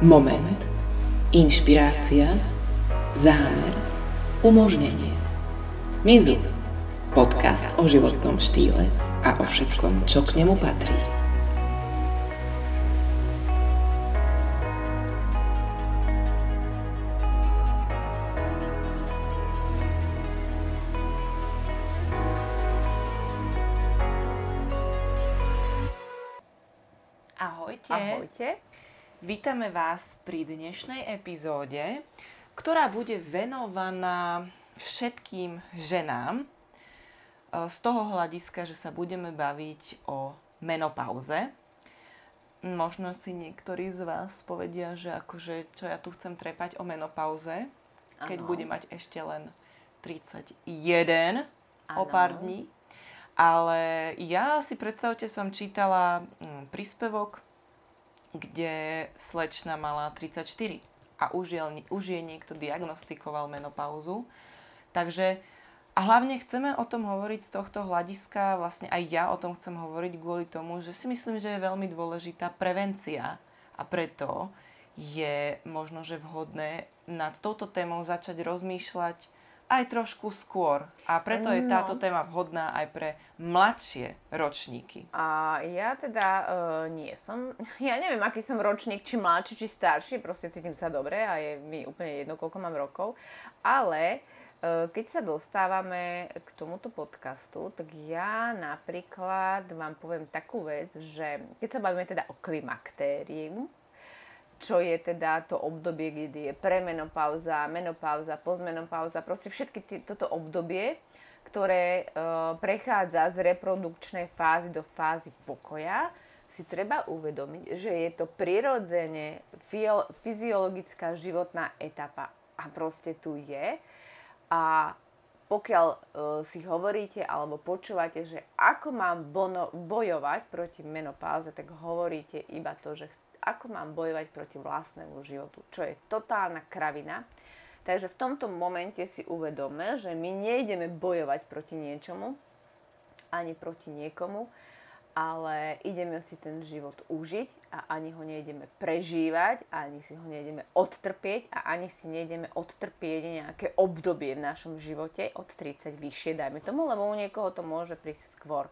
Moment. Inšpirácia. Zámer. Umožnenie. Mizu. Podcast o životnom štýle a o všetkom, čo k nemu patrí. Vítame vás pri dnešnej epizóde, ktorá bude venovaná všetkým ženám e, z toho hľadiska, že sa budeme baviť o menopauze. Možno si niektorí z vás povedia, že akože čo ja tu chcem trepať o menopauze, keď Áno. bude mať ešte len 31 o pár dní. Ale ja si predstavte, som čítala mm, príspevok, kde slečna mala 34 a už je, už je niekto diagnostikoval menopauzu. Takže a hlavne chceme o tom hovoriť z tohto hľadiska, vlastne aj ja o tom chcem hovoriť kvôli tomu, že si myslím, že je veľmi dôležitá prevencia a preto je možno, že vhodné nad touto témou začať rozmýšľať aj trošku skôr. A preto je No. táto téma vhodná aj pre mladšie ročníky. A ja teda uh, nie som, ja neviem, aký som ročník, či mladší, či starší, proste cítim sa dobre a je mi úplne jedno, koľko mám rokov. Ale uh, keď sa dostávame k tomuto podcastu, tak ja napríklad vám poviem takú vec, že keď sa bavíme teda o klimaktériu, čo je teda to obdobie, kedy je premenopauza, menopauza, postmenopauza, proste všetky tí, toto obdobie, ktoré e, prechádza z reprodukčnej fázy do fázy pokoja, si treba uvedomiť, že je to prirodzene fyziologická životná etapa a proste tu je. A pokiaľ e, si hovoríte alebo počúvate, že ako mám bono, bojovať proti menopauze, tak hovoríte iba to, že ako mám bojovať proti vlastnému životu, čo je totálna kravina. Takže v tomto momente si uvedome, že my nejdeme bojovať proti niečomu, ani proti niekomu, ale ideme si ten život užiť a ani ho nejdeme prežívať, ani si ho nejdeme odtrpieť a ani si nejdeme odtrpieť nejaké obdobie v našom živote od 30 vyššie, dajme tomu, lebo u niekoho to môže prísť skôr.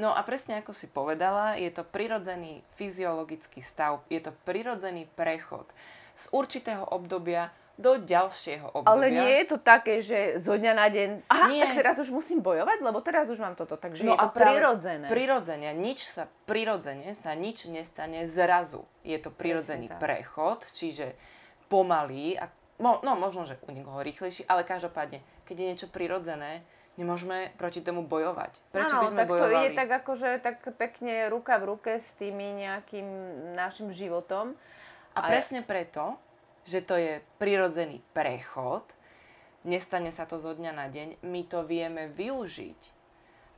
No a presne ako si povedala, je to prirodzený fyziologický stav, je to prirodzený prechod z určitého obdobia do ďalšieho obdobia. Ale nie je to také, že zo dňa na deň, aha, Nie. tak teraz už musím bojovať, lebo teraz už mám toto, takže No je to a prirodzené. Prirodzene, nič sa, prirodzene sa nič nestane zrazu. Je to prirodzený prechod, čiže pomalý, a, no možno, že u niekoho rýchlejší, ale každopádne, keď je niečo prirodzené, nemôžeme proti tomu bojovať. Prečo Áno, by sme tak bojovali? to ide tak akože tak pekne ruka v ruke s tými nejakým našim životom. A presne preto, že to je prirodzený prechod, nestane sa to zo dňa na deň, my to vieme využiť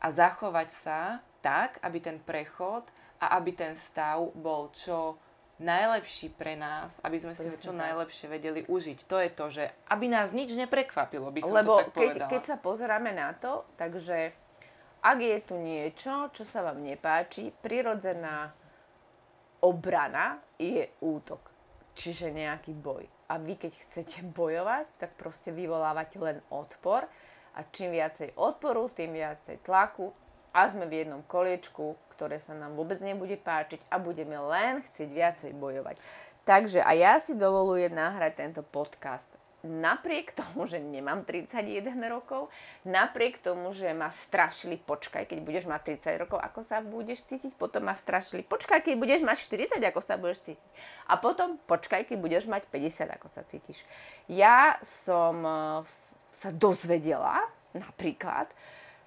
a zachovať sa tak, aby ten prechod a aby ten stav bol čo najlepší pre nás, aby sme si ho čo tak. najlepšie vedeli užiť. To je to, že aby nás nič neprekvapilo, by som Lebo to tak keď, povedala. keď sa pozeráme na to, takže ak je tu niečo, čo sa vám nepáči, prirodzená obrana je útok. Čiže nejaký boj. A vy keď chcete bojovať, tak proste vyvolávate len odpor. A čím viacej odporu, tým viacej tlaku. A sme v jednom koliečku, ktoré sa nám vôbec nebude páčiť a budeme len chcieť viacej bojovať. Takže a ja si dovolujem nahrať tento podcast napriek tomu, že nemám 31 rokov, napriek tomu, že ma strašili, počkaj, keď budeš mať 30 rokov, ako sa budeš cítiť, potom ma strašili, počkaj, keď budeš mať 40, ako sa budeš cítiť. A potom, počkaj, keď budeš mať 50, ako sa cítiš. Ja som eh, sa dozvedela, napríklad,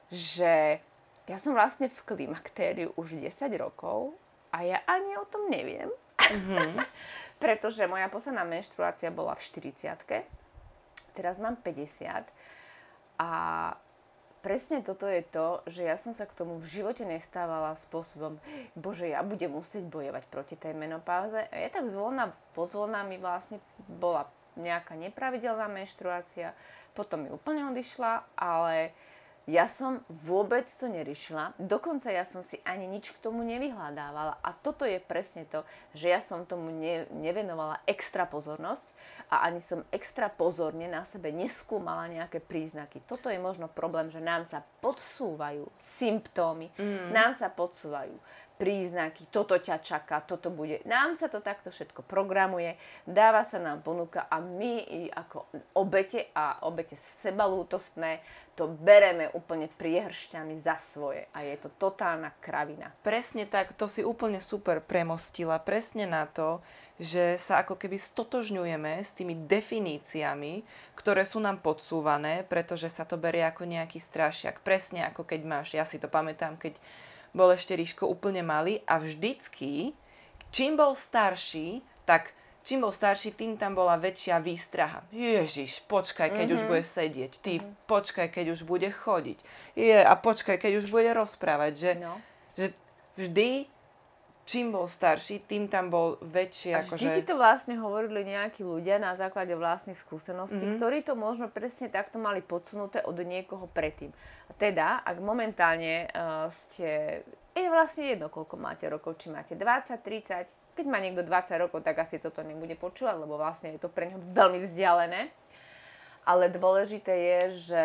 že ja som vlastne v klimaktériu už 10 rokov a ja ani o tom neviem. Pretože moja posledná menštruácia bola v 40 teraz mám 50 a presne toto je to, že ja som sa k tomu v živote nestávala spôsobom, bože, ja budem musieť bojovať proti tej menopauze. A ja tak zvolná, pozvolná mi vlastne bola nejaká nepravidelná menštruácia, potom mi úplne odišla, ale Ja som vôbec to neriešila, dokonca ja som si ani nič k tomu nevyhľadávala. A toto je presne to, že ja som tomu ne, nevenovala extra pozornosť a ani som extra pozorne na sebe neskúmala nejaké príznaky. Toto je možno problém, že nám sa podsúvajú symptómy, mm. nám sa podsúvajú príznaky, toto ťa čaká, toto bude. Nám sa to takto všetko programuje, dáva sa nám ponuka a my ako obete a obete sebalútostné to bereme úplne priehršťami za svoje a je to totálna kravina. Presne tak, to si úplne super premostila, presne na to, že sa ako keby stotožňujeme s tými definíciami, ktoré sú nám podsúvané, pretože sa to berie ako nejaký strašiak. Presne ako keď máš, ja si to pamätám, keď bol ešte Ríško úplne malý a vždycky, čím bol starší, tak čím bol starší, tým tam bola väčšia výstraha. Ježiš, počkaj, keď mm-hmm. už mhm. bude sedieť. Ty, mm-hmm. počkaj, keď už bude chodiť. Je, a počkaj, keď už bude rozprávať. Že, no. že vždy čím bol starší, tým tam bol väčší. A vždy akože... ti to vlastne hovorili nejakí ľudia na základe vlastných skúseností, mm-hmm. ktorí to možno presne takto mali podsunuté od niekoho predtým. Teda, ak momentálne uh, ste, je vlastne jedno, koľko máte rokov, či máte 20, 30, keď má niekto 20 rokov, tak asi toto nebude počúvať, lebo vlastne je to pre neho veľmi vzdialené. Ale dôležité je, že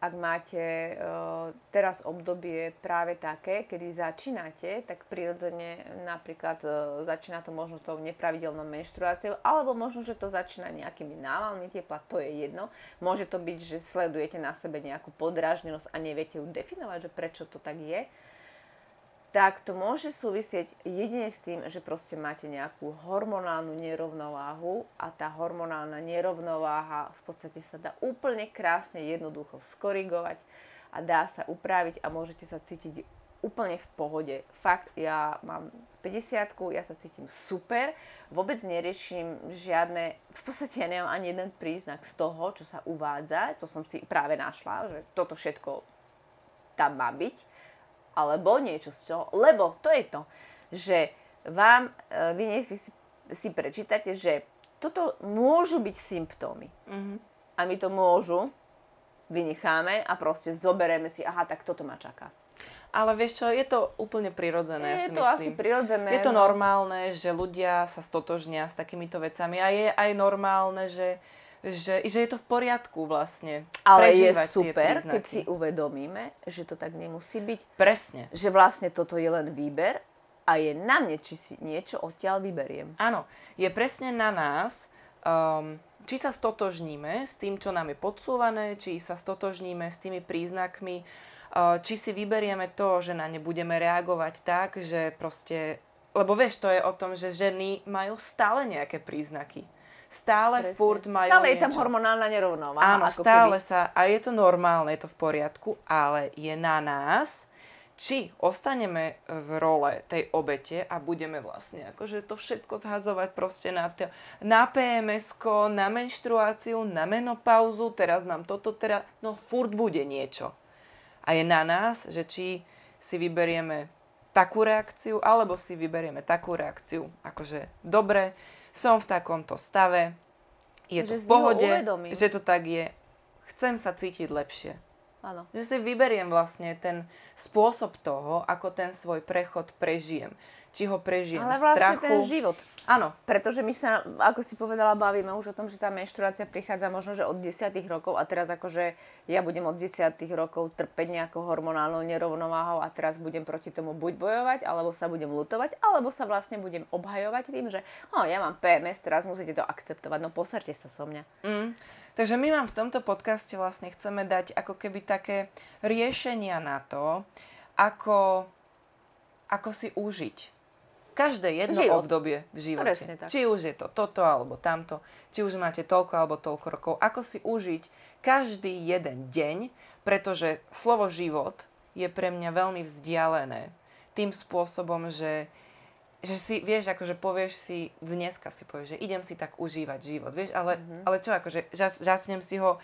ak máte uh, teraz obdobie práve také, kedy začínate, tak prirodzene napríklad uh, začína to možno tou nepravidelnou menštruáciou, alebo možno, že to začína nejakými návalmi tepla, to je jedno. Môže to byť, že sledujete na sebe nejakú podrážnenosť a neviete ju definovať, že prečo to tak je tak to môže súvisieť jedine s tým, že proste máte nejakú hormonálnu nerovnováhu a tá hormonálna nerovnováha v podstate sa dá úplne krásne jednoducho skorigovať a dá sa upraviť a môžete sa cítiť úplne v pohode. Fakt, ja mám 50 ja sa cítim super, vôbec neriešim žiadne, v podstate ja nemám ani jeden príznak z toho, čo sa uvádza, to som si práve našla, že toto všetko tam má byť alebo niečo z čoho. Lebo to je to, že vám, e, vy nech si, si prečítate, že toto môžu byť symptómy. Mm-hmm. A my to môžu, vynecháme a proste zoberieme si, aha, tak toto ma čaká. Ale vieš čo, je to úplne prirodzené, je si to myslím. asi prirodzené. Je to no. normálne, že ľudia sa stotožnia s takýmito vecami a je aj normálne, že že, že je to v poriadku vlastne. Ale je super, keď si uvedomíme, že to tak nemusí byť. Presne. Že vlastne toto je len výber a je na mne, či si niečo odtiaľ vyberiem. Áno, je presne na nás, um, či sa stotožníme s tým, čo nám je podsúvané, či sa stotožníme s tými príznakmi, uh, či si vyberieme to, že na ne budeme reagovať tak, že proste... Lebo vieš, to je o tom, že ženy majú stále nejaké príznaky stále Presne. furt majú Stále je tam hormonálna nerovnováha. Áno, ako stále keby. sa, a je to normálne, je to v poriadku, ale je na nás, či ostaneme v role tej obete a budeme vlastne akože to všetko zhazovať proste na, t- na pms na menštruáciu, na menopauzu, teraz mám toto, teraz, no furt bude niečo. A je na nás, že či si vyberieme takú reakciu, alebo si vyberieme takú reakciu, akože dobre, som v takomto stave, je že to v pohode, že to tak je, chcem sa cítiť lepšie. Áno. Že si vyberiem vlastne ten spôsob toho, ako ten svoj prechod prežijem či ho prežijem Ale vlastne strachu. ten život. Áno. Pretože my sa, ako si povedala, bavíme už o tom, že tá menštruácia prichádza možno, že od 10 rokov a teraz akože ja budem od 10 rokov trpeť nejakou hormonálnou nerovnováhou a teraz budem proti tomu buď bojovať, alebo sa budem lutovať, alebo sa vlastne budem obhajovať tým, že oh, ja mám PMS, teraz musíte to akceptovať. No posarte sa so mňa. Mm. Takže my vám v tomto podcaste vlastne chceme dať ako keby také riešenia na to, ako, ako si užiť každé jedno Život. obdobie v živote. Či už je to toto alebo tamto, či už máte toľko alebo toľko rokov, ako si užiť každý jeden deň, pretože slovo život je pre mňa veľmi vzdialené tým spôsobom, že, že si, vieš, akože povieš si, dneska si povieš, že idem si tak užívať život, vieš, ale, mm-hmm. ale čo, akože žasnem si ho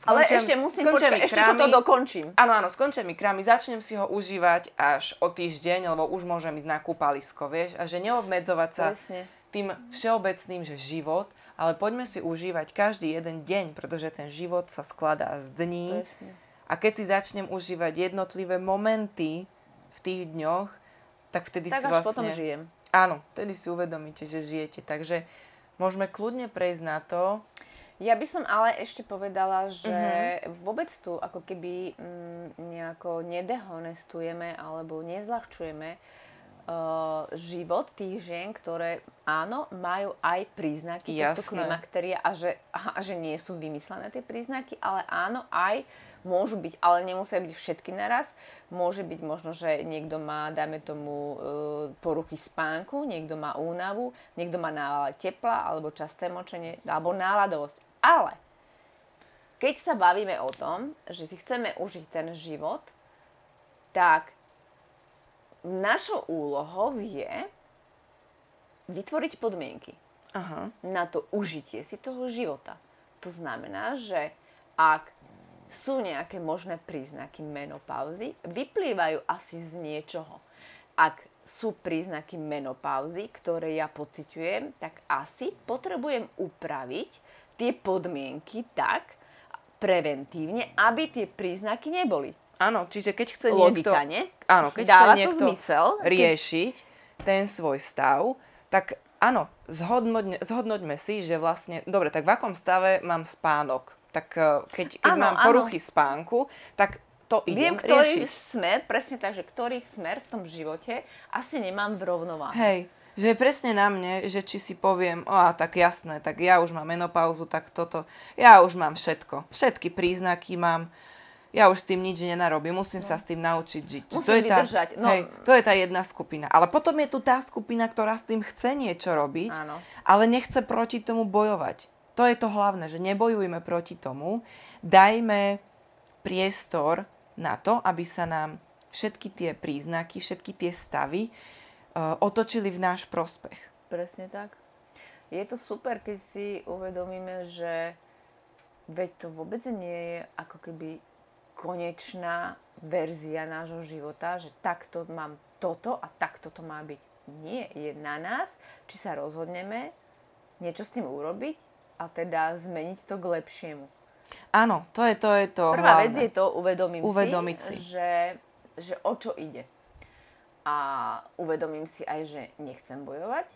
Skončím, Ale ešte musím počkať, ešte toto dokončím. Áno, áno, skončia mi krámy, začnem si ho užívať až o týždeň, lebo už môžem ísť na kúpalisko, vieš, a že neobmedzovať sa Presne. tým všeobecným, že život, ale poďme si užívať každý jeden deň, pretože ten život sa skladá z dní. Presne. A keď si začnem užívať jednotlivé momenty v tých dňoch, tak vtedy Tak si až vlastne... potom žijem. Áno, vtedy si uvedomíte, že žijete. Takže môžeme kľudne prejsť na to. Ja by som ale ešte povedala, že Mhm. vôbec tu ako keby mm, nejako nedehonestujeme alebo nezľahčujeme uh, život tých žien, ktoré áno, majú aj príznaky tohto Jasné. klimakteria a že, a že nie sú vymyslené tie príznaky, ale áno, aj môžu byť, ale nemusia byť všetky naraz. Môže byť možno, že niekto má, dajme tomu, e, poruchy spánku, niekto má únavu, niekto má nálada tepla, alebo časté močenie, alebo náladovosť. Ale keď sa bavíme o tom, že si chceme užiť ten život, tak našou úlohou je vytvoriť podmienky Aha. na to užitie si toho života. To znamená, že ak sú nejaké možné príznaky menopauzy, vyplývajú asi z niečoho. Ak sú príznaky menopauzy, ktoré ja pociťujem, tak asi potrebujem upraviť tie podmienky tak preventívne, aby tie príznaky neboli. Áno, čiže keď chce Logika, niekto... nie? Áno, keď Dáva chce to niekto zmysel, keď- riešiť ten svoj stav, tak áno, zhodnoťme, zhodnoťme si, že vlastne... Dobre, tak v akom stave mám spánok? Tak eh, keď, keď Áno, mám áno. poruchy spánku, tak to Viem, idem ktorý riešiť. smer, presne tak, že ktorý smer v tom živote asi nemám v rovnováhe. Hej, že je presne na mne, že či si poviem, a tak jasné, tak ja už mám menopauzu, tak toto, ja už mám všetko. Všetky príznaky mám, ja už s tým nič nenarobím, musím sa s tým naučiť žiť. No. Musím to je tá, vydržať, no. hej, to je tá jedna skupina. Ale potom je tu tá skupina, ktorá s tým chce niečo robiť, Áno. ale nechce proti tomu bojovať. To je to hlavné, že nebojujme proti tomu, dajme priestor na to, aby sa nám všetky tie príznaky, všetky tie stavy otočili v náš prospech. Presne tak. Je to super, keď si uvedomíme, že veď to vôbec nie je ako keby konečná verzia nášho života, že takto mám toto a takto to má byť. Nie, je na nás, či sa rozhodneme niečo s tým urobiť a teda zmeniť to k lepšiemu. Áno, to je to, je to Prvá hlavné. vec je to, Uvedomiť si, si. Že, že o čo ide. A uvedomím si aj, že nechcem bojovať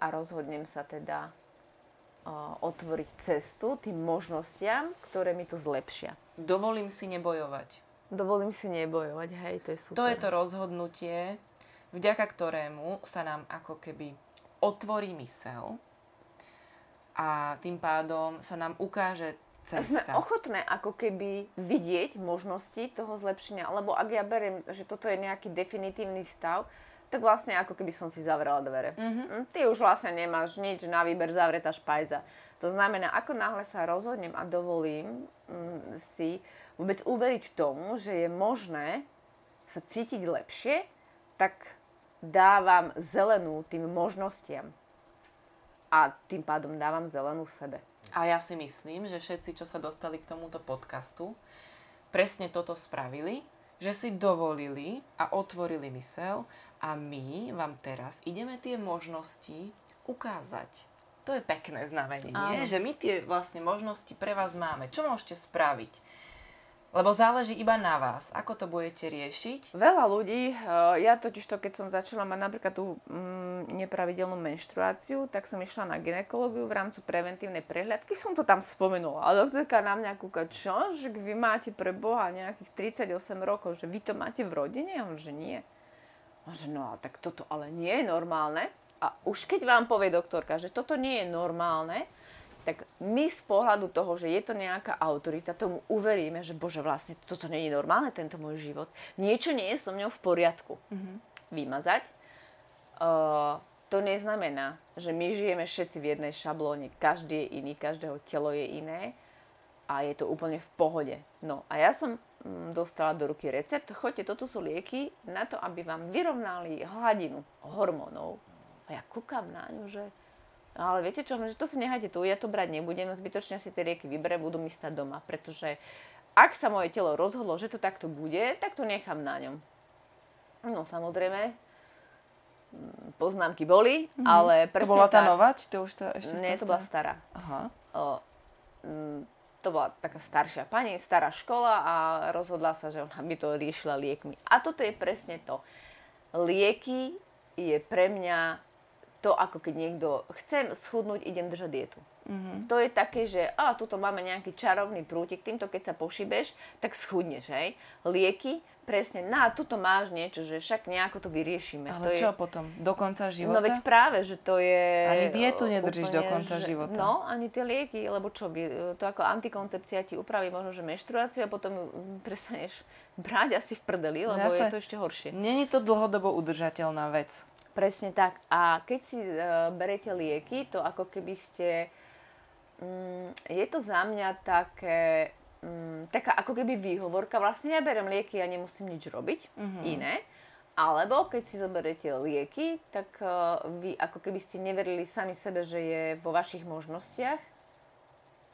a rozhodnem sa teda uh, otvoriť cestu tým možnostiam, ktoré mi to zlepšia. Dovolím si nebojovať. Dovolím si nebojovať, hej, to je super. To je to rozhodnutie, vďaka ktorému sa nám ako keby otvorí mysel a tým pádom sa nám ukáže Sme cesta. ochotné ako keby vidieť možnosti toho zlepšenia, lebo ak ja beriem, že toto je nejaký definitívny stav, tak vlastne ako keby som si zavrela dvere. Mm-hmm. Ty už vlastne nemáš nič na výber, zavretá špajza. To znamená, ako náhle sa rozhodnem a dovolím mm, si vôbec uveriť tomu, že je možné sa cítiť lepšie, tak dávam zelenú tým možnostiam. A tým pádom dávam zelenú sebe. A ja si myslím, že všetci, čo sa dostali k tomuto podcastu, presne toto spravili, že si dovolili a otvorili mysel a my vám teraz ideme tie možnosti ukázať. To je pekné znamenie, nie? Že my tie vlastne možnosti pre vás máme. Čo môžete spraviť? Lebo záleží iba na vás, ako to budete riešiť. Veľa ľudí, eh, ja totiž to, keď som začala mať napríklad tú mm, nepravidelnú menštruáciu, tak som išla na ginekológiu v rámci preventívnej prehľadky, som to tam spomenula. A doktorka na mňa kúka, čo, že vy máte pre Boha nejakých 38 rokov, že vy to máte v rodine? A on, že nie. A že no, tak toto ale nie je normálne. A už keď vám povie doktorka, že toto nie je normálne, tak my z pohľadu toho, že je to nejaká autorita, tomu uveríme, že bože, vlastne toto nie je normálne, tento môj život. Niečo nie je so mňou v poriadku. Mm-hmm. Vymazať. Uh, to neznamená, že my žijeme všetci v jednej šablóne. Každý je iný, každého telo je iné a je to úplne v pohode. No a ja som mm, dostala do ruky recept, choďte, toto sú lieky na to, aby vám vyrovnali hladinu hormónov. A ja kúkam na ňu, že ale viete čo, že to si nechajte tu, ja to brať nebudem, zbytočne si tie rieky vyberem, budú mi stať doma, pretože ak sa moje telo rozhodlo, že to takto bude, tak to nechám na ňom. No samozrejme, mm, poznámky boli, mm-hmm. ale To presne bola tá tak, nová, či to už to ešte Nie, tá to bola stará? Aha. O, mm, to bola taká staršia pani, stará škola a rozhodla sa, že ona by to riešila liekmi. A toto je presne to. Lieky je pre mňa to, ako keď niekto chcem schudnúť, idem držať dietu. Mm-hmm. To je také, že a tuto máme nejaký čarovný prútik, týmto keď sa pošibeš, tak schudneš, hej. Lieky presne, na, tuto máš niečo, že však nejako to vyriešime. Ale to čo je... potom? Do konca života? No veď práve, že to je... Ani dietu nedržíš úplne, do konca že... života. No, ani tie lieky, lebo čo, to ako antikoncepcia ti upraví možno, že menštruáciu a potom ju prestaneš brať asi v prdeli, lebo Zase, je to ešte horšie. Není to dlhodobo udržateľná vec. Presne tak. A keď si uh, berete lieky, to ako keby ste... Um, je to za mňa také mm, taká ako keby výhovorka, vlastne ja berem lieky a nemusím nič robiť mm-hmm. iné. Alebo keď si zoberiete lieky, tak uh, vy ako keby ste neverili sami sebe, že je vo vašich možnostiach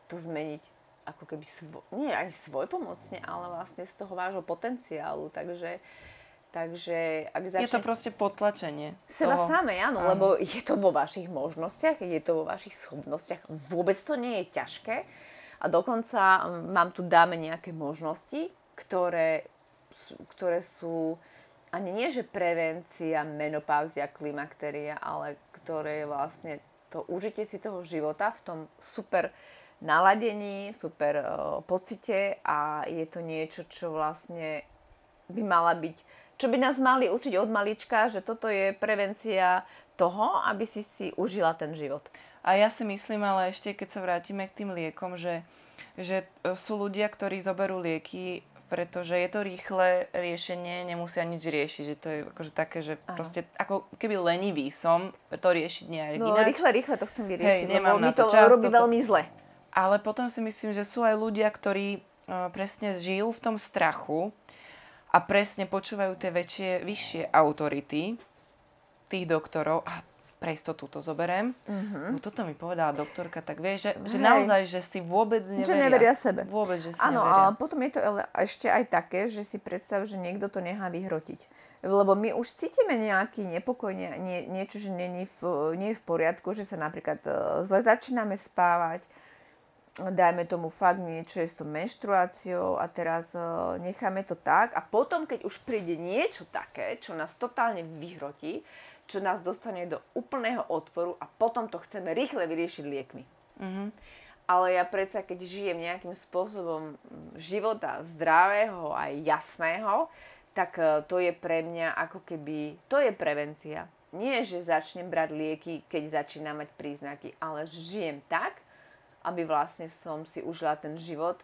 to zmeniť ako keby svo- nie ani svoj pomocne, ale vlastne z toho vášho potenciálu. Takže Takže ak začne... Je to proste potlačenie. Seba toho... samé, áno, áno, lebo je to vo vašich možnostiach, je to vo vašich schopnostiach. Vôbec to nie je ťažké. A dokonca mám tu dáme nejaké možnosti, ktoré, ktoré sú ani nie, že prevencia, menopauzia, klimakteria, ale ktoré je vlastne to užite si toho života v tom super naladení, super uh, pocite a je to niečo, čo vlastne by mala byť, čo by nás mali učiť od malička, že toto je prevencia toho, aby si si užila ten život. A ja si myslím, ale ešte keď sa vrátime k tým liekom, že, že e, sú ľudia, ktorí zoberú lieky, pretože je to rýchle riešenie, nemusia nič riešiť. Že to je akože také, že Aha. proste ako keby lenivý som to riešiť nejak no, ináč. rýchle, rýchle to chcem vyriešiť, Hej, nemám lebo mi to, to čas, robí toto... veľmi zle. Ale potom si myslím, že sú aj ľudia, ktorí uh, presne žijú v tom strachu a presne počúvajú tie väčšie, vyššie autority tých doktorov. A pre istotu to zoberiem. Uh-huh. No toto mi povedala doktorka, tak vieš, že, že naozaj, že si vôbec neveria. Že neveria sebe. Vôbec, že si Áno, neveria. a potom je to ešte aj také, že si predstav, že niekto to nechá vyhrotiť. Lebo my už cítime nejaký nepokoj, nie, nie, niečo, že nie, nie, v, nie je v poriadku, že sa napríklad uh, zle začíname spávať, dajme tomu fakt niečo je s tou menštruáciou a teraz uh, necháme to tak a potom, keď už príde niečo také, čo nás totálne vyhrotí, čo nás dostane do úplného odporu a potom to chceme rýchle vyriešiť liekmi. Mm-hmm. Ale ja predsa, keď žijem nejakým spôsobom života zdravého a jasného, tak e, to je pre mňa ako keby, to je prevencia. Nie, že začnem brať lieky, keď začínam mať príznaky, ale žijem tak, aby vlastne som si užila ten život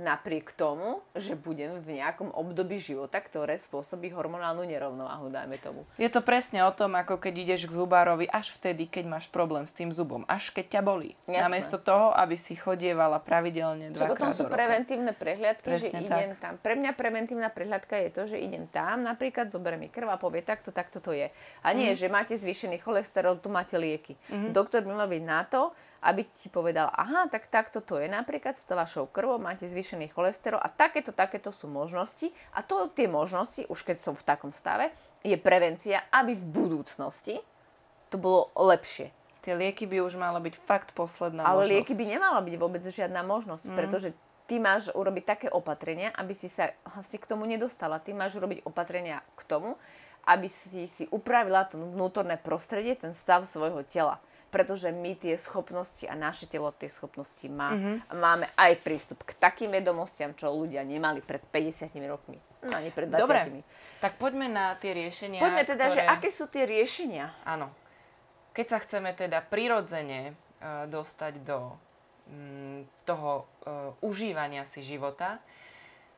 napriek tomu, že budem v nejakom období života, ktoré spôsobí hormonálnu nerovnováhu, dajme tomu. Je to presne o tom, ako keď ideš k zubárovi až vtedy, keď máš problém s tým zubom, až keď ťa bolí. Jasné. Namiesto toho, aby si chodievala pravidelne dvakrát potom sú preventívne prehliadky, presne že idem tak. tam. Pre mňa preventívna prehliadka je to, že idem tam, napríklad zoberiem mi krv a povie takto, takto to je. A nie, mm. že máte zvýšený cholesterol, tu máte lieky. Mm. Doktor by mal byť na to, aby ti povedal, aha, tak takto to je napríklad s vašou krvou, máte zvýšený cholesterol a takéto, takéto sú možnosti a to tie možnosti, už keď som v takom stave, je prevencia, aby v budúcnosti to bolo lepšie. Tie lieky by už mala byť fakt posledná Ale možnosť. lieky by nemala byť vôbec žiadna možnosť, mm. pretože ty máš urobiť také opatrenia, aby si sa vlastne k tomu nedostala. Ty máš urobiť opatrenia k tomu, aby si si upravila to vnútorné prostredie, ten stav svojho tela pretože my tie schopnosti a naše telo tie schopnosti má. Mm-hmm. Máme aj prístup k takým vedomostiam, čo ľudia nemali pred 50 rokmi. No ani pred 20. Dobre, tak poďme na tie riešenia. Poďme teda, ktoré... že aké sú tie riešenia? Áno. Keď sa chceme teda prirodzene uh, dostať do um, toho uh, užívania si života,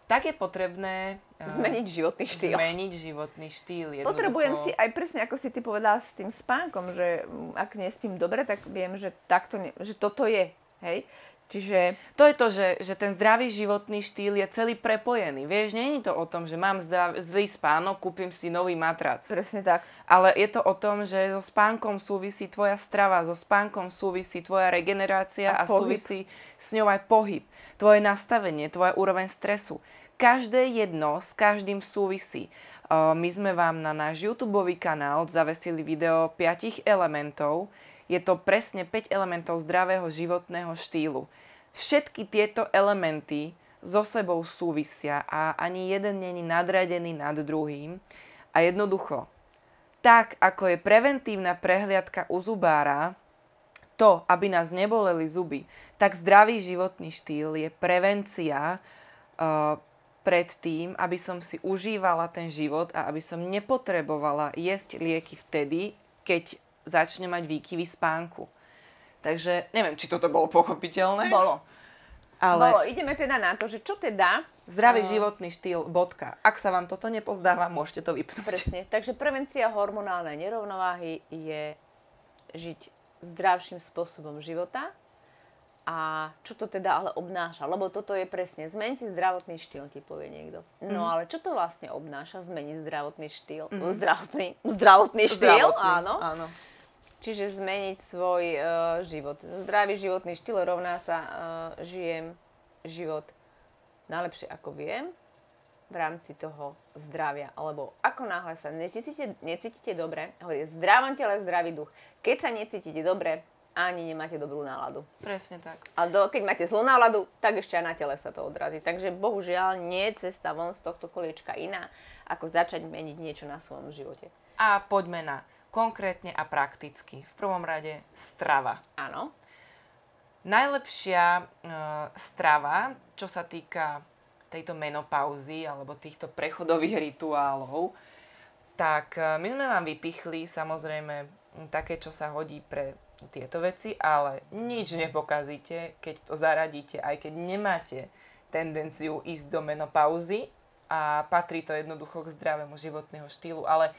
tak je potrebné... Uh, zmeniť životný štýl. Zmeniť životný štýl. Jednoducho. Potrebujem si aj presne, ako si ty povedala s tým spánkom, že mm, ak nespím dobre, tak viem, že, takto ne, že toto je. Hej? Čiže... To je to, že, že ten zdravý životný štýl je celý prepojený. Vieš, nie je to o tom, že mám zdrav, zlý spánok, kúpim si nový matrac. Presne tak. Ale je to o tom, že so spánkom súvisí tvoja strava, so spánkom súvisí tvoja regenerácia a, a súvisí s ňou aj pohyb. Tvoje nastavenie, tvoja úroveň stresu. Každé jedno s každým súvisí. My sme vám na náš YouTube kanál zavesili video 5 elementov, je to presne 5 elementov zdravého životného štýlu. všetky tieto elementy so sebou súvisia a ani jeden není nadradený nad druhým. A jednoducho, tak ako je preventívna prehliadka u zubára, to, aby nás neboleli zuby, tak zdravý životný štýl je prevencia uh, pred tým, aby som si užívala ten život a aby som nepotrebovala jesť lieky vtedy, keď začne mať výkyvy spánku. Takže neviem, či toto bolo pochopiteľné. Bolo. Ale Bolo. Ideme teda na to, že čo teda... zdravý a- životný štýl, bodka. Ak sa vám toto nepozdáva, môžete to vypnúť. Presne. Takže prevencia hormonálnej nerovnováhy je žiť zdravším spôsobom života. A čo to teda ale obnáša? Lebo toto je presne, zmente zdravotný štýl, ti povie niekto. No ale čo to vlastne obnáša, zmeniť zdravotný štýl? Zdravotný, zdravotný štýl, Zdravotný, áno. áno. Čiže zmeniť svoj uh, život. Zdravý životný štýl rovná sa uh, žijem život najlepšie ako viem v rámci toho zdravia. Alebo ako náhle sa necítite, necítite dobre, hovorí zdravom tele, zdravý duch. Keď sa necítite dobre, ani nemáte dobrú náladu. Presne tak. A do, keď máte zlú náladu, tak ešte aj na tele sa to odrazí. Takže bohužiaľ nie je cesta von z tohto koliečka iná, ako začať meniť niečo na svojom živote. A poďme na konkrétne a prakticky. V prvom rade strava. Áno. Najlepšia e, strava, čo sa týka tejto menopauzy alebo týchto prechodových rituálov, tak e, my sme vám vypichli samozrejme také, čo sa hodí pre tieto veci, ale nič nepokazíte, keď to zaradíte, aj keď nemáte tendenciu ísť do menopauzy a patrí to jednoducho k zdravému životného štýlu, ale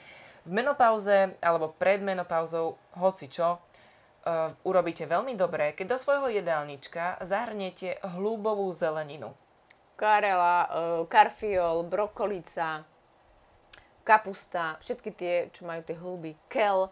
v menopauze alebo pred menopauzou hoci čo, uh, urobíte veľmi dobre, keď do svojho jedálnička zahrniete hlúbovú zeleninu. karela, uh, karfiol, brokolica, kapusta, všetky tie, čo majú tie hluby, kel,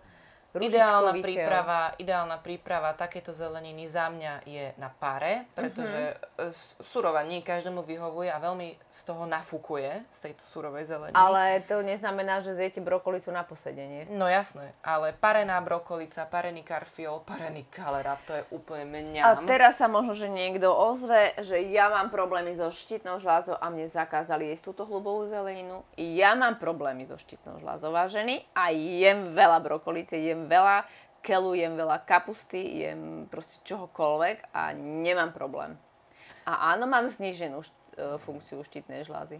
Ideálna príprava, ideálna príprava takéto zeleniny za mňa je na pare, pretože uh surová nie každému vyhovuje a veľmi z toho nafúkuje, z tejto surovej zeleniny. Ale to neznamená, že zjete brokolicu na posedenie. No jasné, ale parená brokolica, parený karfiol, parený kalerab, to je úplne A mňam. teraz sa možno, že niekto ozve, že ja mám problémy so štítnou žľazou a mne zakázali jesť túto hlubovú zeleninu. Ja mám problémy so štítnou žľazou, vážený, a jem veľa brokolice, jem veľa kelu, jem veľa kapusty, jem proste čohokoľvek a nemám problém. A áno, mám zníženú št- e, funkciu štítnej žľazy.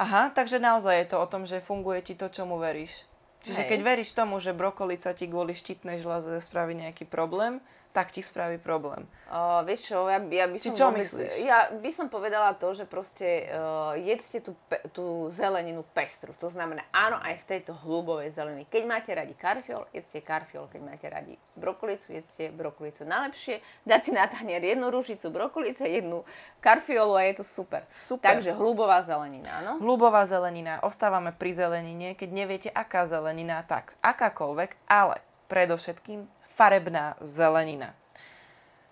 Aha, takže naozaj je to o tom, že funguje ti to, čomu veríš. Čiže Hej. keď veríš tomu, že brokolica ti kvôli štítnej žľaze spraví nejaký problém, tak ti spraví problém. Uh, vieš čo, ja, ja by Či som čo vôbec, myslíš? Ja by som povedala to, že proste uh, jedzte tú, pe- tú zeleninu pestru. To znamená, áno, aj z tejto hlubovej zeleniny. Keď máte radi karfiol, jedzte karfiol. Keď máte radi brokolicu, jedzte brokolicu. Najlepšie dať si na tanier jednu ružicu brokolice, jednu karfiolu a je to super. Super. Takže hlubová zelenina, áno? Hlubová zelenina, ostávame pri zelenine, keď neviete, aká zelenina, tak akákoľvek, ale predovšetkým farebná zelenina.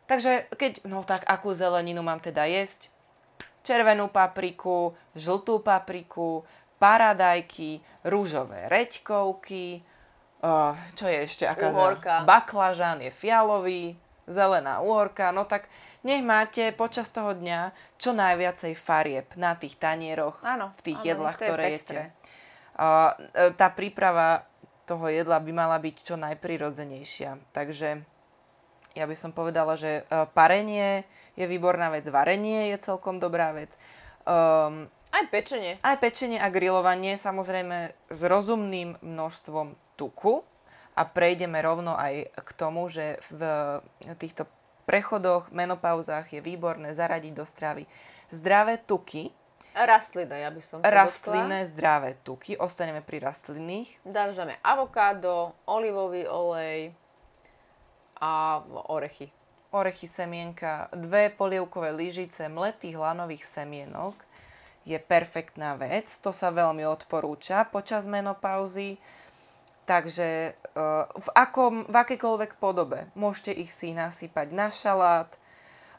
Takže keď, no tak akú zeleninu mám teda jesť? Červenú papriku, žltú papriku, paradajky, rúžové reďkovky, uh, čo je ešte? Aká Uhorka. Baklažán je fialový, zelená uhorka, no tak nech máte počas toho dňa čo najviacej farieb na tých tanieroch, Áno, v tých áno, jedlách, je ktoré pestré. jete. E, tá príprava toho jedla by mala byť čo najprirodzenejšia. Takže ja by som povedala, že e, parenie je výborná vec, varenie je celkom dobrá vec. Um, Aj pečenie. aj pečenie a grilovanie samozrejme s rozumným množstvom tuku a prejdeme rovno aj k tomu, že v týchto prechodoch, menopauzách je výborné zaradiť do stravy zdravé tuky, Rastlina, ja by som rastlinné zdravé tuky, ostaneme pri rastlinných, Dážeme avokádo, olivový olej a orechy. orechy semienka, dve polievkové lyžice mletých lanových semienok je perfektná vec. To sa veľmi odporúča počas menopauzy. Takže e, v, akom, v akékoľvek podobe môžete ich si nasypať na šalát,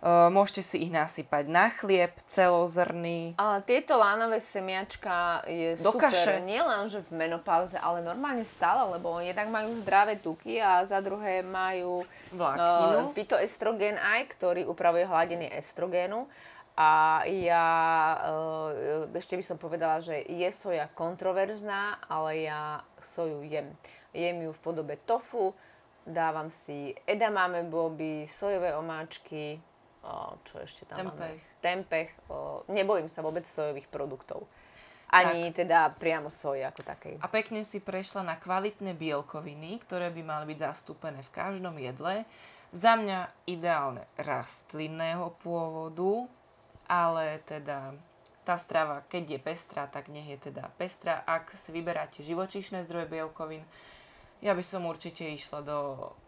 môžete si ich nasypať na chlieb, celozrný. Ale tieto lánové semiačka je Do super, kaše. nie len že v menopauze, ale normálne stále, lebo jednak majú zdravé tuky a za druhé majú Vlákninu. uh, fitoestrogen aj, ktorý upravuje hladiny estrogénu. A ja uh, ešte by som povedala, že je soja kontroverzná, ale ja soju jem. Jem ju v podobe tofu, dávam si edamame boby, sojové omáčky, čo ešte tam máme? Tempeh. Tempeh. O, nebojím sa vôbec sojových produktov. Ani teda priamo soje ako takej. A pekne si prešla na kvalitné bielkoviny, ktoré by mali byť zastúpené v každom jedle. Za mňa ideálne rastlinného pôvodu, ale teda tá strava, keď je pestrá, tak nech je teda pestrá. Ak si vyberáte živočíšne zdroje bielkovín, ja by som určite išla do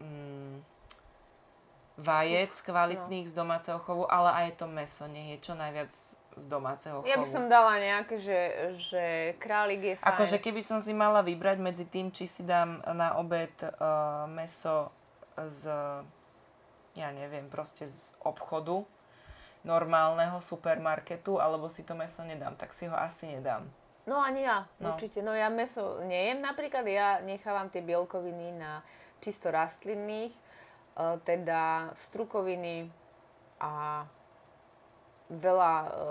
mm, vajec kvalitných z domáceho chovu, ale aj to meso nech je čo najviac z domáceho chovu. Ja by som dala nejaké, že, že králik je fajn. Akože keby som si mala vybrať medzi tým, či si dám na obed uh, meso z, ja neviem, proste z obchodu, normálneho supermarketu, alebo si to meso nedám, tak si ho asi nedám. No ani ja, No. určite. No ja meso nejem napríklad, ja nechávam tie bielkoviny na čisto rastlinných, teda strukoviny a veľa e, e,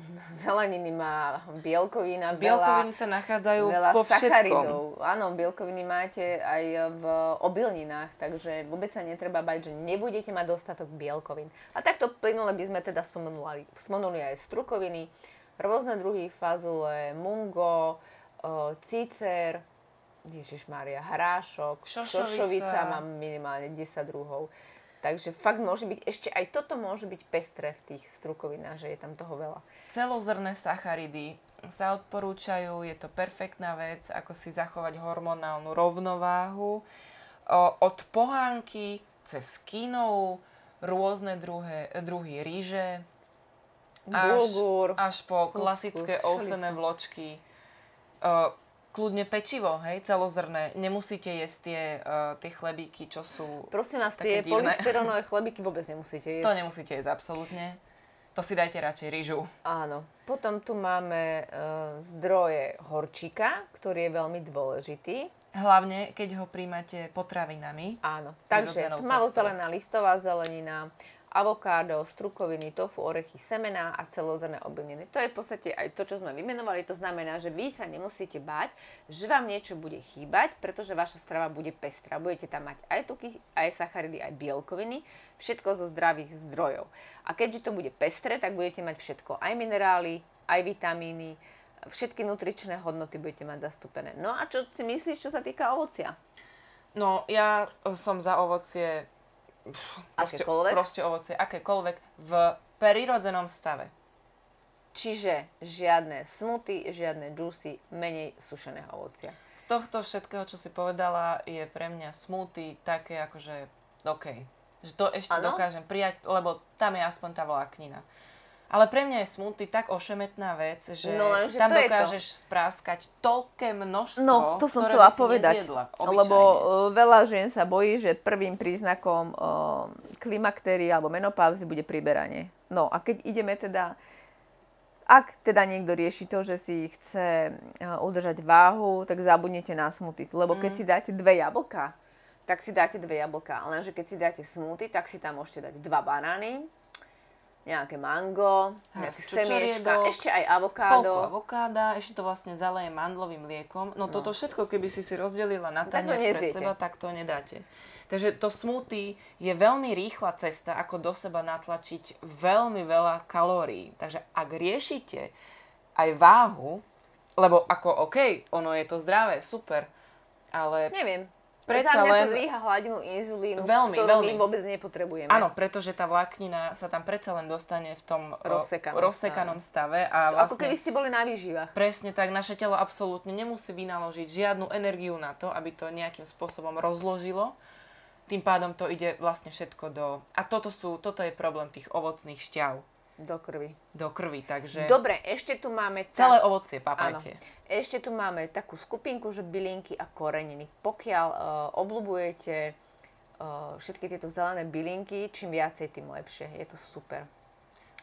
zeleniny má bielkovina, Bielkoviny veľa, sa nachádzajú veľa vo sacharidov. Áno, bielkoviny máte aj v obilninách, takže vôbec sa netreba bať, že nebudete mať dostatok bielkovín. A takto plynule by sme teda spomenuli, spomenuli aj strukoviny, rôzne druhy fazule, mungo, e, cícer, Ježišmária, hrášok, Šošovica. šošovica mám minimálne 10 druhov. Takže fakt môže byť, ešte aj toto môže byť pestré v tých strukovinách, že je tam toho veľa. Celozrné sacharidy sa odporúčajú, je to perfektná vec, ako si zachovať hormonálnu rovnováhu. O, od pohánky cez kinou, rôzne druhé, druhy ríže, až, Bulgur, až po klasické všeliso. vločky. Kľudne pečivo, hej, celozrné. Nemusíte jesť tie, uh, tie chlebíky, čo sú... Prosím vás, tie divné. polystyronové chlebíky vôbec nemusíte jesť. To nemusíte jesť absolútne. To si dajte radšej rýžu. Áno. Potom tu máme e, zdroje horčíka, ktorý je veľmi dôležitý. Hlavne, keď ho príjmate potravinami. Áno. Takže tmavozelená listová zelenina, avokádo, strukoviny, tofu, orechy, semená a celozrné obilniny. To je v podstate aj to, čo sme vymenovali. To znamená, že vy sa nemusíte báť, že vám niečo bude chýbať, pretože vaša strava bude pestrá. Budete tam mať aj tuky, aj sacharidy, aj bielkoviny, všetko zo zdravých zdrojov. A keďže to bude pestré, tak budete mať všetko, aj minerály, aj vitamíny, všetky nutričné hodnoty budete mať zastúpené. No a čo si myslíš, čo sa týka ovocia? No, ja som za ovocie... Proste, Akékoľvek? proste ovocie, akékoľvek, v prirodzenom stave. Čiže žiadne smuty, žiadne juicy, menej sušeného ovocia. Z tohto všetkého, čo si povedala, je pre mňa smoothie také akože OK. Že to ešte Áno? dokážem prijať, lebo tam je aspoň tá vláknina. Ale pre mňa je smoothie tak ošemetná vec, že, No lenže tam to je to. dokážeš spráskať toľké množstvo, No, to som chcela povedať, nezjedla, lebo uh, veľa žien sa bojí, že prvým príznakom uh, klimaktérie alebo menopauzy bude priberanie. No a keď ideme teda, ak teda niekto rieši to, že si chce uh, udržať váhu, tak zabudnete na smuty. Lebo keď Mm. si dáte dve jablka, tak si dáte dve jablka. Lenže keď si dáte smuty, tak si tam môžete dať dva banány, nejaké mango, nejaké semiečka, ešte aj Polku avokádo. avokáda, ešte to vlastne zaleje mandlovým liekom. No, toto všetko, keby si si rozdelila na tanier pred seba, tak to nedáte. Takže to smoothie je veľmi rýchla cesta, ako do seba natlačiť veľmi veľa kalórií. Takže ak riešite aj váhu, lebo ako OK, ono je to zdravé, super, ale Neviem. Predsa Za mňa to len- dvíha hladinu inzulínu, Veľmi, ktorú veľmi. my vôbec nepotrebujeme. áno, pretože tá vláknina sa tam predsa len dostane v tom Rozsekanom rozsekanom stave. A To vlastne, Ako keby ste boli na výživách. Presne tak, naše telo absolútne nemusí vynaložiť žiadnu energiu na to, aby to nejakým spôsobom rozložilo. Tým pádom to ide vlastne všetko do... A toto, sú, toto je problém tých ovocných šťav Do krvi. do krvi, takže Dobre, ešte tu máme... tá- celé ovocie Áno. papajte. Ešte tu máme takú skupinku, že bylinky a koreniny. Pokiaľ uh, obľúbujete uh, všetky tieto zelené bylinky, čím viacej, tým lepšie. Je to super.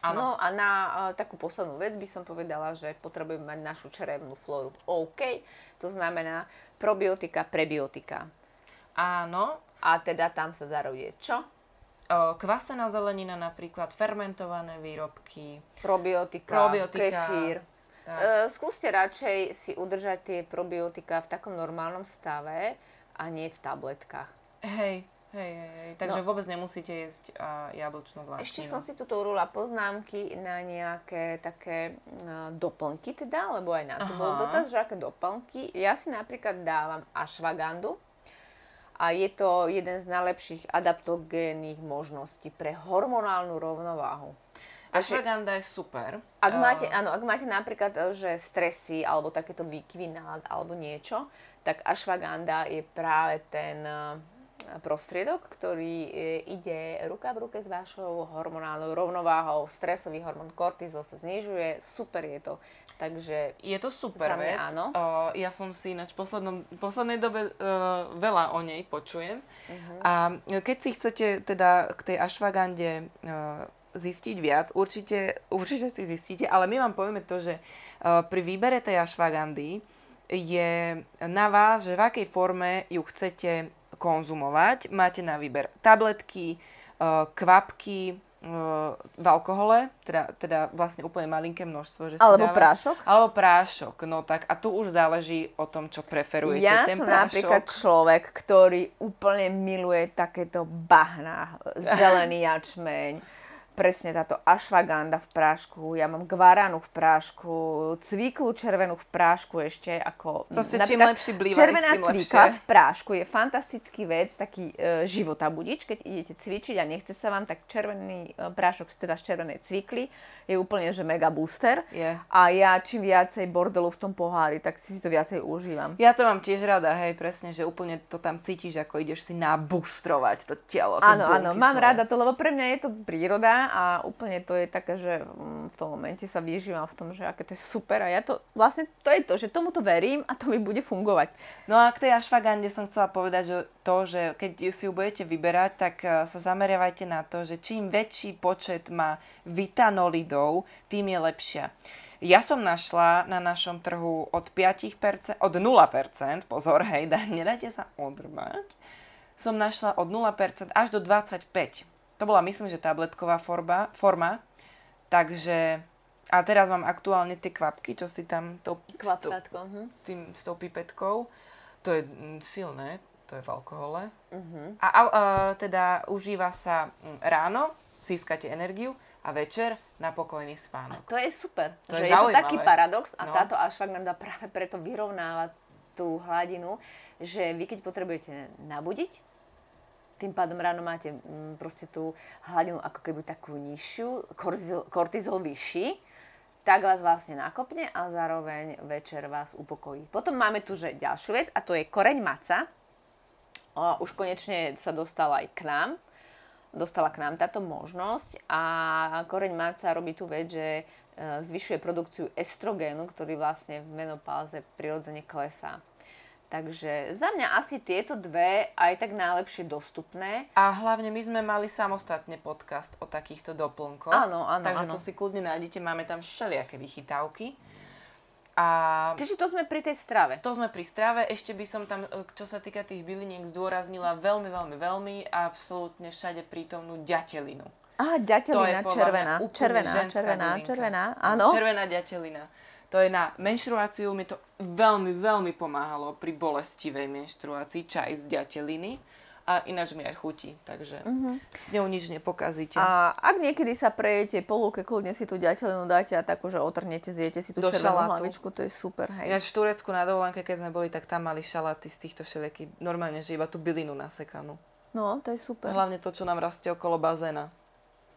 Áno. No a na uh, takú poslednú vec by som povedala, že potrebujeme mať našu čerevnú flóru OK, to znamená probiotika, prebiotika. Áno, A teda tam sa zarodie čo? Kvasená zelenina napríklad, fermentované výrobky. Probiotika, Probiotika. kefír. Tak. E, skúste radšej si udržať tie probiotika v takom normálnom stave a nie v tabletkách. Hej, hej, hej, hej. Takže No. vôbec nemusíte jesť a, jablčnú vláštinu. Ešte som si tu urula poznámky na nejaké také uh, doplnky teda, lebo aj na to bol Aha. dotaz, že aké doplnky. Ja si napríklad dávam ashwagandu a je to jeden z najlepších adaptogénnych možností pre hormonálnu rovnováhu. Ashwagandha je super. ak máte, áno, ak máte napríklad, e, že stresy alebo takéto nálad alebo niečo, tak ashwagandha je práve ten e, prostriedok, ktorý e, ide ruka v ruke s vašou hormonálnou rovnováhou. Stresový hormón kortizol sa znižuje, super je to. Takže Je to super Za mňa vec. áno. Uh, ja som si ináč v poslednom, poslednej dobe uh, veľa o nej počujem. Mhm. A keď si chcete teda k tej ashwagande uh, zistiť viac, určite, určite si zistíte, ale my vám povieme to, že uh, pri výbere tej ashwagandy je na vás, že v akej forme ju chcete konzumovať. Máte na výber tabletky, uh, kvapky, uh, v alkohole, teda, teda vlastne úplne malinké množstvo. Že Alebo dáva- prášok? Alebo prášok, no tak a tu už záleží o tom, čo preferujete. ja Ten som prášok, napríklad človek, ktorý úplne miluje takéto bahná, zelený jačmeň, presne táto ashwaganda v prášku, ja mám guaranu v prášku, cviklu červenú v prášku ešte ako... Proste čím lepší blívaný, Červená lepšie. v prášku je fantastický vec, taký e, života budič, keď idete cvičiť a nechce sa vám, tak červený e, prášok teda z červenej cvikly je úplne, že mega booster. Je. A ja čím viacej bordelu v tom pohári, tak si to viacej užívam. Ja to mám tiež rada, hej, presne, že úplne to tam cítiš, ako ideš si nabustrovať to telo. Áno, áno, mám rada to, lebo pre mňa je to príroda a úplne to je také, že mm, v tom momente sa vyžívam v tom, že aké to je super a ja to, vlastne to je to, že tomuto verím a to mi bude fungovať. No a k tej ashwagande som chcela povedať, že to, že keď si ju budete vyberať, tak eh, sa zameriavajte na to, že čím väčší počet má vitanolidov, tým je lepšia. Ja som našla na našom trhu od 5%, od 0%, pozor, hej, nedajte sa odrbať, som našla od 0% až do 25%. To bola, myslím, že tabletková forma, forma, takže... A teraz mám aktuálne tie kvapky, čo si tam tou- Kvapkátko. Hm. tým, s tou pipetkou. To je mm, silné, to je v alkohole. Mhm. A, a, a teda užíva sa mm, ráno, získate energiu a večer na pokojný A spánok. to je super. To že je je, to taký paradox a No. táto ashwagandha práve preto vyrovnáva tú hladinu, že vy keď potrebujete nabudiť, tým pádom ráno máte mm, proste tú hladinu ako keby takú nižšiu, kortizol, kortizol vyšší, tak vás vlastne nakopne a zároveň večer vás upokojí. Potom máme tu že ďalšiu vec a to je koreň maca. O, už konečne sa dostala aj k nám. Dostala k nám táto možnosť a koreň maca robí tú vec, že e, zvyšuje produkciu estrogénu, ktorý vlastne v menopauze prirodzene klesá. Takže za mňa asi tieto dve aj tak najlepšie dostupné. A hlavne my sme mali samostatne podcast o takýchto doplnkoch. Áno, áno, Takže áno. to si kľudne nájdete, máme tam všelijaké vychytávky. A Čiže to sme pri tej strave. to sme pri strave. Ešte by som tam, e, čo sa týka tých byliniek, zdôraznila veľmi, veľmi, veľmi absolútne všade prítomnú ďatelinu. Á, To je ďatelina červená, mňa červená, červená, bylinka. červená, áno. Červená ďatelina. To je na menštruáciu, mi to veľmi, veľmi pomáhalo pri bolestivej menštruácii, čaj z ďateliny. A ináč mi aj chutí, takže s ňou nič nepokazíte. A ak niekedy sa prejete po lúke, kľudne si tú ďatelinu dáte a takú, že otrhnete, zjete si tú Do červenú šalátu. hlavičku, to je super, hej. Ináč v Turecku na dovolenke, keď sme boli, tak tam mali šaláty z týchto všelijakých, normálne, že iba tú bylinu nasekanú. No, to je super. Hlavne to, čo nám rastie okolo bazéna.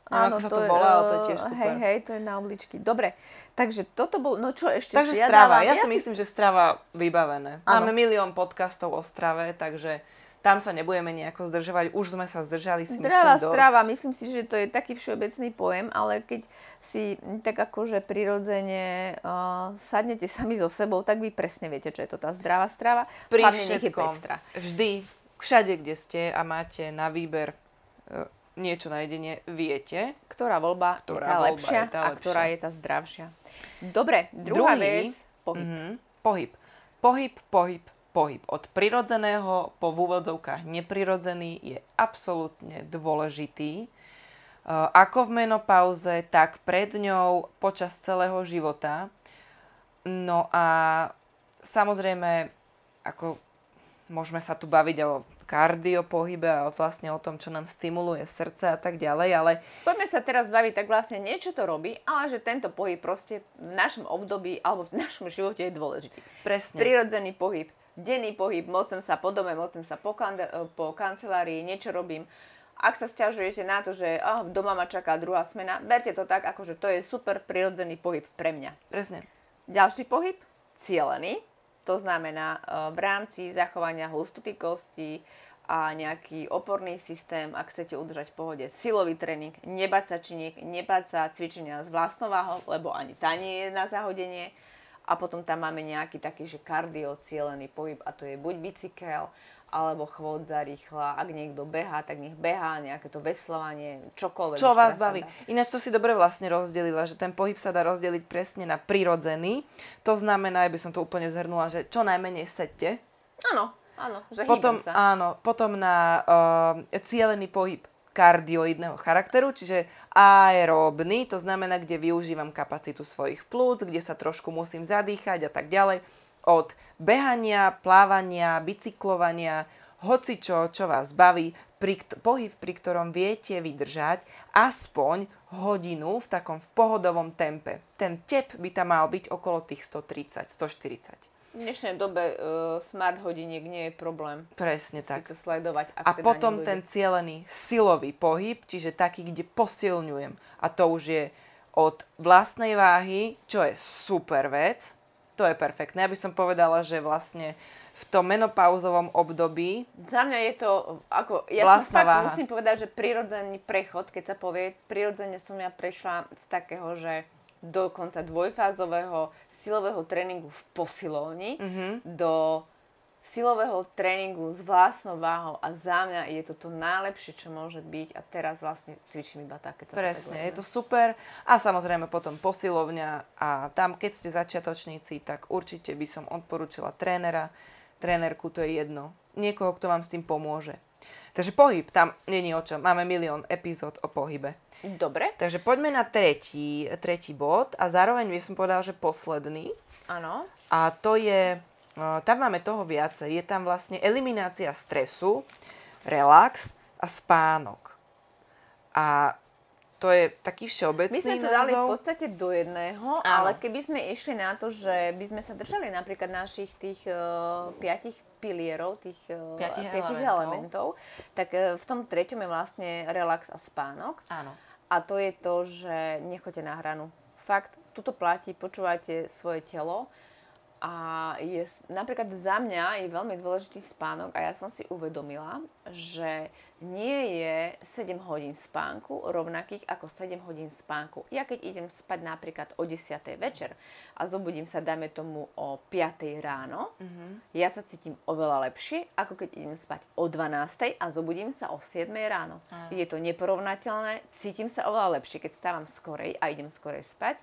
Áno, to volá, ale to je tiež eh, super. Hej, hej, to je na obličky. Dobre, takže toto bol, no čo ešte Takže si strava. dávam- Ja, si myslím, že strava vybavené. Áno. Máme milión podcastov o strave, takže tam sa nebudeme nejako zdržovať. Už sme sa zdržali si Zdravá myslím dosť. strava, myslím si, že to je taký všeobecný pojem, ale keď si tak akože prirodzene uh, sadnete sami so sebou, tak vy presne viete, čo je to tá zdravá strava. Pri Hlavne je všetkom. Vždy všade, kde ste a máte na výber e, niečo na jedenie, viete. Ktorá voľba Ktorá je tá voľba lepšia je tá a lepšia. ktorá je tá zdravšia. Dobre, druhá Druhý, vec, pohyb. Mhm, pohyb. Pohyb, pohyb, pohyb. Od prirodzeného po v úvodzovkách neprirodzený je absolútne dôležitý. E, Ako v menopauze, tak pred ňou počas celého života. No a samozrejme, ako môžeme sa tu baviť o kardiopohybe a vlastne o tom, čo nám stimuluje srdce a tak ďalej, ale Poďme sa teraz baviť, tak vlastne niečo to robí, ale že tento pohyb proste v našom období alebo v našom živote je dôležitý. presne. Prirodzený pohyb, denný pohyb, mocem sa po dome, mocem sa po, kande- po kancelárii, niečo robím. Ak sa stiažujete na to, že oh, doma ma čaká druhá smena, berte to tak, ako že to je super prirodzený pohyb pre mňa. Presne. Ďalší pohyb, cielený, to znamená e, v rámci zachovania hustoty kosti a nejaký oporný systém, ak chcete udržať v pohode silový tréning, nebať sa činiek, nebať sa cvičenia s vlastnou lebo ani tá nie je na zahodenie. A potom tam máme nejaký taký, že kardio cielený pohyb a to je buď bicykel, alebo chôdza rýchla. Ak niekto behá, tak nech behá, nejaké to veslovanie, čokoľvek. Čo vás baví. dá. Ináč to si dobre vlastne rozdelila, že ten pohyb sa dá rozdeliť presne na prirodzený. To znamená, aby som to úplne zhrnula, že čo najmenej sedte. Áno, áno, že Potom, sa. áno, potom na uh, cielený pohyb kardioidného charakteru, čiže aeróbny, to znamená, kde využívam kapacitu svojich plúc, kde sa trošku musím zadýchať a tak ďalej. Od behania, plávania, bicyklovania, hoci čo, vás baví, pri, pohyb, pri ktorom viete vydržať aspoň hodinu v takom v pohodovom tempe. Ten tep by tam mal byť okolo tých 130, 140. V dnešnej dobe uh, smart hodiniek nie je problém Presne si tak. to sledovať. A teda potom nedojde. ten cielený silový pohyb, čiže taký, kde posilňujem. A to už je od vlastnej váhy, čo je super vec. To je perfektné. Ja by som povedala, že vlastne v tom menopauzovom období, Za mňa je to, ako, ja som fakt váha. musím povedať, že prirodzený prechod, keď sa povie, prirodzene som ja prešla z takého, že dokonca dvojfázového silového tréningu v posilovni Mhm. do silového tréningu s vlastnou váhou a za mňa je to to najlepšie, čo môže byť a teraz vlastne cvičím iba tak, keď sa presne, je to super. A samozrejme potom posilovňa a tam, keď ste začiatočníci, tak určite by som odporúčila trénera, trénerku, to je jedno. Niekoho, kto vám s tým pomôže. Takže pohyb, tam není o čom. Máme milión epizód o pohybe. Dobre, Takže poďme na tretí, tretí bod a zároveň by som povedala, že posledný. áno. A to je, tam máme toho viacej. Je tam vlastne eliminácia stresu, relax a spánok. A to je taký všeobecný My sme to dali v názov. podstate do jedného, Áno. ale keby sme išli na to, že by sme sa držali napríklad našich tých uh, piatich pilierov, tých uh, Piatich piatich elementov. elementov, tak uh, v tom treťom je vlastne relax a spánok. Áno. A to je to, že nechoďte na hranu. Fakt, tuto platí, počúvajte svoje telo. A je, napríklad za mňa je veľmi dôležitý spánok a ja som si uvedomila, že nie je 7 hodín spánku rovnakých ako 7 hodín spánku. Ja keď idem spať napríklad o 10. večer a zobudím sa, dajme tomu o 5. ráno, Mhm. ja sa cítim oveľa lepšie, ako keď idem spať o 12. a zobudím sa o 7. ráno. Áno. Je to neporovnateľné, cítim sa oveľa lepšie, keď stávam skorej a idem skorej spať.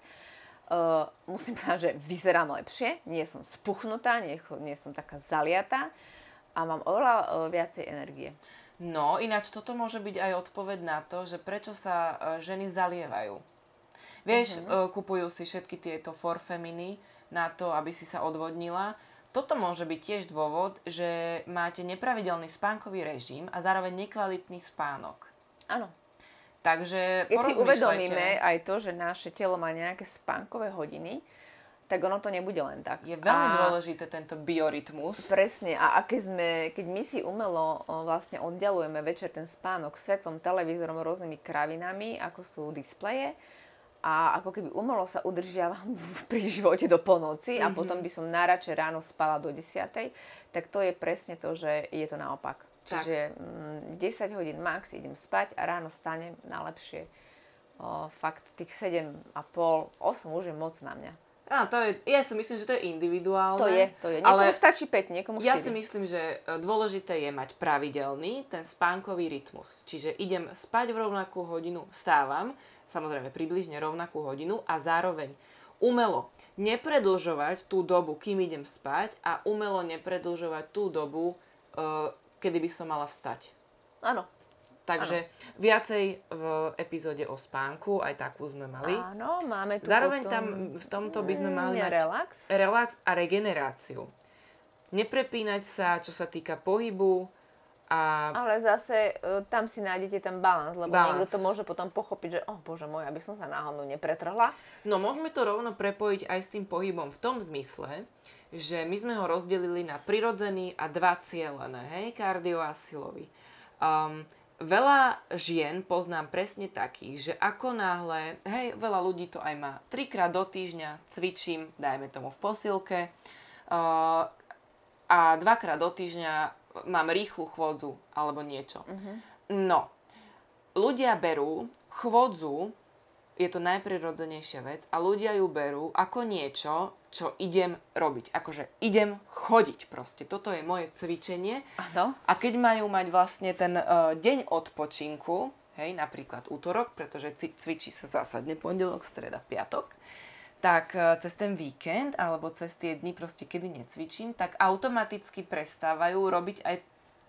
Uh, musím povedať, že vyzerám lepšie, nie som spuchnutá, nie, nie som taká zaliatá a mám oveľa uh, viacej energie. No, ináč toto môže byť aj odpoveď na to, že prečo sa e, ženy zalievajú. Vieš, uh kupujú si všetky tieto forfeminy na to, aby si sa odvodnila. Toto môže byť tiež dôvod, že máte nepravidelný spánkový režim a zároveň nekvalitný spánok. Áno. Takže Keď si uvedomíme aj to, že naše telo má nejaké spánkové hodiny, tak ono to nebude len tak. Je veľmi A- dôležité tento biorytmus. Presne. A, a keď, sme, keď my si umelo o, vlastne oddialujeme večer ten spánok svetlom, televízorom, rôznymi kravinami, ako sú displeje, a ako keby umelo sa udržiavam pri živote do polnoci a potom by som najradšej ráno spala do 10, tak to je presne to, že je to naopak. Tak. Čiže mm, 10 hodín max idem spať a ráno stanem najlepšie. O, fakt tých 7,5, 8 už je moc na mňa. Á, to je, ja si myslím, že to je individuálne. To je, to je. Niekomu ale stačí 5, niekomu 4. ja si myslím, že e, dôležité je mať pravidelný ten spánkový rytmus. Čiže idem spať v rovnakú hodinu, vstávam, samozrejme približne rovnakú hodinu a zároveň umelo nepredlžovať tú dobu, kým idem spať a umelo nepredlžovať tú dobu, e, kedy by som mala vstať. Áno. Takže viacej v epizóde o spánku, aj takú sme mali. Áno, máme tu Zároveň potom... tam v tomto by sme mali Mm, mať relax. relax a regeneráciu. Neprepínať sa, čo sa týka pohybu a Ale zase e, tam si nájdete ten balans, lebo Balans. niekto to môže potom pochopiť, že oh bože môj, aby som sa náhodou nepretrhla. No môžeme to rovno prepojiť aj s tým pohybom v tom zmysle, že my sme ho rozdelili na prirodzený a dva cielené, hej, kardio a silový. Um, veľa žien poznám presne takých, že ako náhle, hej, veľa ľudí to aj má, trikrát do týždňa cvičím, dajme tomu v posilke, uh, a dvakrát do týždňa mám rýchlu chôdzu alebo niečo. No, ľudia berú chôdzu, je to najprirodzenejšia vec a ľudia ju berú ako niečo, čo idem robiť. Akože idem chodiť proste. Toto je moje cvičenie. Áno. A keď majú mať vlastne ten uh, deň odpočinku, hej, napríklad útorok, pretože cvičí sa zásadne pondelok, streda, piatok, tak uh, cez ten víkend alebo cez tie dni proste, kedy necvičím, tak automaticky prestávajú robiť aj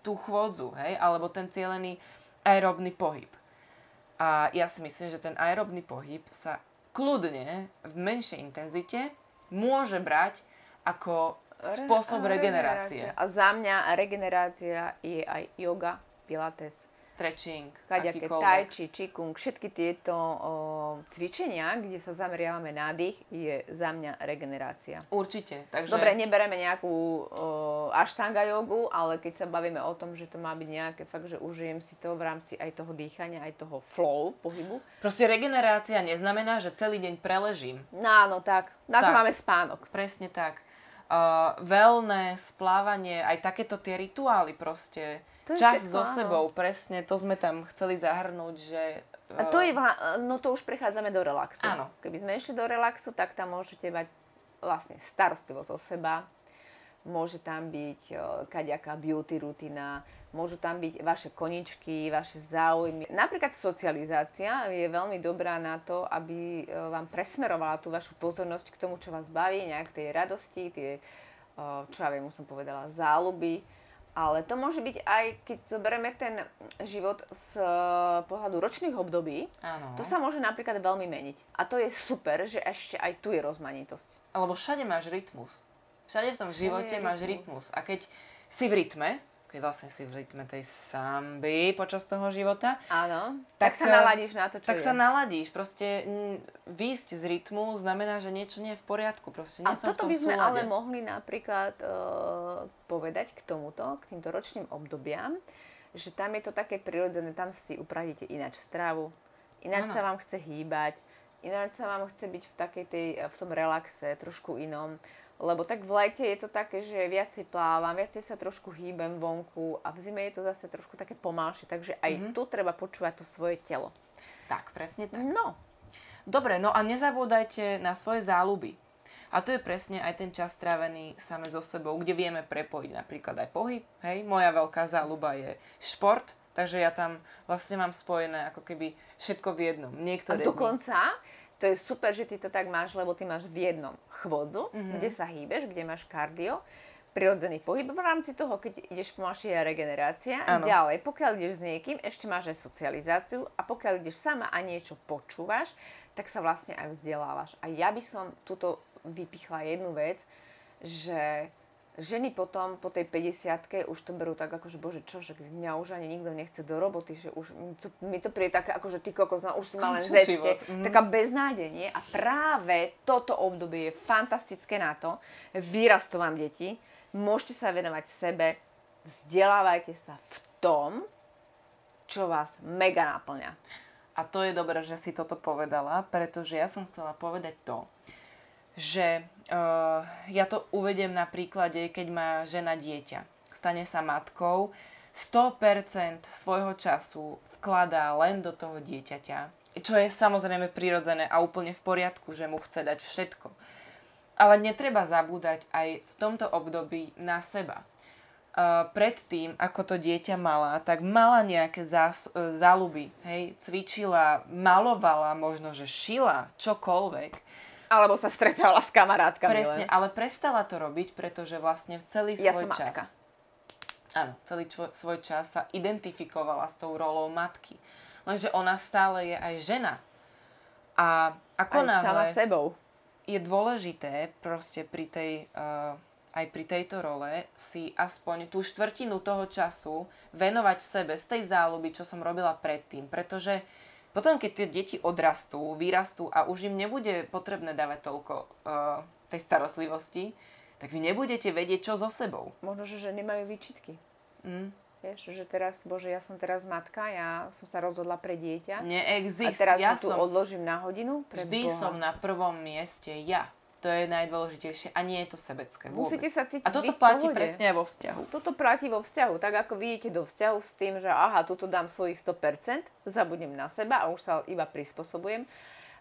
tú chôdzu, hej, alebo ten cielený aerobný pohyb. A ja si myslím, že ten aerobný pohyb sa kľudne v menšej intenzite môže brať ako spôsob Re- regenerácie. A za mňa regenerácia je aj yoga, pilates, Stretching, kaďaké tai chi, čikung, všetky tieto o, cvičenia, kde sa zameriavame na dých, je za mňa regenerácia. Určite. Takže... Dobre, nebereme nejakú o, aštanga jogu, ale keď sa bavíme o tom, že to má byť nejaké fakt, že užijem si to v rámci aj toho dýchania, aj toho flow, pohybu. Proste regenerácia neznamená, že celý deň preležím. No áno, tak. Na to Tak. máme spánok. Presne tak. Uh, wellness, plávanie, aj takéto tie rituály proste. To je Čas všetko, so áno. sebou, presne, to sme tam chceli zahrnúť, že... A to je, vla- no to už prechádzame do relaxu. Áno. Keby sme išli do relaxu, tak tam môžete mať vlastne starostlivosť o seba, môže tam byť o, kaďaká beauty rutina, môžu tam byť vaše koničky, vaše záujmy. Napríklad socializácia je veľmi dobrá na to, aby o, vám presmerovala tú vašu pozornosť k tomu, čo vás baví, nejak tej radosti, tie, čo ja viem, už som povedala, záľuby. Ale to môže byť aj, keď zoberieme ten život z e, pohľadu ročných období, Áno. to sa môže napríklad veľmi meniť. A to je super, že ešte aj tu je rozmanitosť. Lebo všade máš rytmus. Všade v tom živote máš rytmus. A keď si v rytme, keď vlastne si v rytme tej samby počas toho života, Áno, tak, Tak, sa eh, naladíš na to, čo tak je. sa naladíš. Proste mm, výjsť z rytmu znamená, že niečo nie je v poriadku. Proste nie A som toto v tom by sme súlade. ale mohli napríklad uh, povedať k tomuto, k týmto ročným obdobiam, že tam je to také prirodzené, tam si upravíte ináč stravu, ináč Áno. sa vám chce hýbať, ináč sa vám chce byť v takej tej, v tom relaxe, trošku inom. Lebo tak v lete je to také, že viacej plávam, viacej sa trošku hýbem vonku a v zime je to zase trošku také pomalšie, takže aj Mhm. tu treba počúvať to svoje telo. Tak, presne tak. No, Dobre, no a nezabúdajte na svoje záľuby. A to je presne aj ten čas strávený same so sebou, kde vieme prepojiť napríklad aj pohyb. Hej, moja veľká záľuba je šport, takže ja tam vlastne mám spojené ako keby všetko v jednom. A Niektoré dni. To je super, že ty to tak máš, lebo ty máš v jednom chvodzu, Mhm. mm-hmm. kde sa hýbeš, kde máš kardio, prirodzený pohyb v rámci toho, keď ideš pomalšie je regenerácia. Áno. Ďalej, pokiaľ ideš s niekým, ešte máš aj socializáciu a pokiaľ ideš sama a niečo počúvaš, tak sa vlastne aj vzdelávaš. A ja by som tuto vypichla jednu vec, že ženy potom po tej 50 už to berú tak ako, že bože čo, že mňa už ani nikto nechce do roboty, že už mi to, mi to príde také ako, že ty kokos, no, už si ma len život, mhm. Taká beznádenie a práve toto obdobie je fantastické na to, vyrastovám deti, môžete sa venovať sebe, vzdelávajte sa v tom, čo vás mega náplňa. A to je dobré, že si toto povedala, pretože ja som chcela povedať to, že uh, ja to uvediem na príklade, keď má žena dieťa. Stane sa matkou, 100% svojho času vkladá len do toho dieťaťa, čo je samozrejme prirodzené a úplne v poriadku, že mu chce dať všetko. Ale netreba zabúdať aj v tomto období na seba. Uh, predtým, ako to dieťa mala, tak mala nejaké zás, uh, záľuby, hej, cvičila, malovala, možno, že šila, čokoľvek. Alebo sa stretávala s kamarátkami Presne, len. ale prestala to robiť, pretože vlastne v celý Ja svoj som čas... matka. Áno, celý čo, svoj čas sa identifikovala s tou rolou matky. Lenže ona stále je aj žena. A ako Aj náhle sama sebou. je dôležité proste pri tej, uh, aj pri tejto role si aspoň tú štvrtinu toho času venovať sebe z tej záľuby, čo som robila predtým. Pretože potom, keď tie deti odrastú, vyrastú a už im nebude potrebné dávať toľko uh, tej starostlivosti, tak vy nebudete vedieť, čo so sebou. Možno, že ženy majú výčitky. Mm. Vieš, že teraz, bože, ja som teraz matka, ja som sa rozhodla pre dieťa. A Neexist. teraz ja ja tu som, odložím na hodinu. Pre vždy Boha. som na prvom mieste ja. To je najdôležitejšie a nie je to sebecké vôbec. Musíte sa cítiť a toto platí pohode. presne aj vo vzťahu. Toto platí vo vzťahu. Tak ako vy idete do vzťahu s tým, že aha, tuto dám svojich 100%, zabudnem na seba a už sa iba prispôsobujem.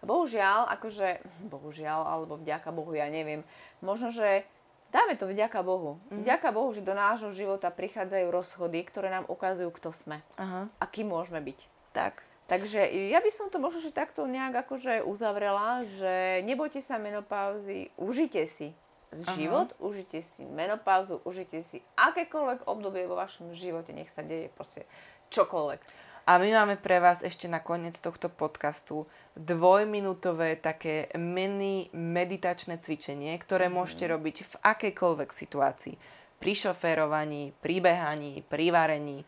Bohužiaľ, akože, bohužiaľ, alebo vďaka Bohu, ja neviem, možno, že dáme to vďaka Bohu. Mhm. Vďaka Bohu, že do nášho života prichádzajú rozchody, ktoré nám ukazujú, kto sme Aha, a kým môžeme byť. tak. Takže ja by som to možno, že takto nejak akože uzavrela, že nebojte sa menopauzy, užite si Aha. život, užite si menopauzu, užite si akékoľvek obdobie vo vašom živote, nech sa deje proste čokoľvek. A my máme pre vás ešte na koniec tohto podcastu dvojminútové také mini meditačné cvičenie, ktoré môžete robiť v akejkoľvek situácii. Pri šoférovaní, pri behaní, pri varení,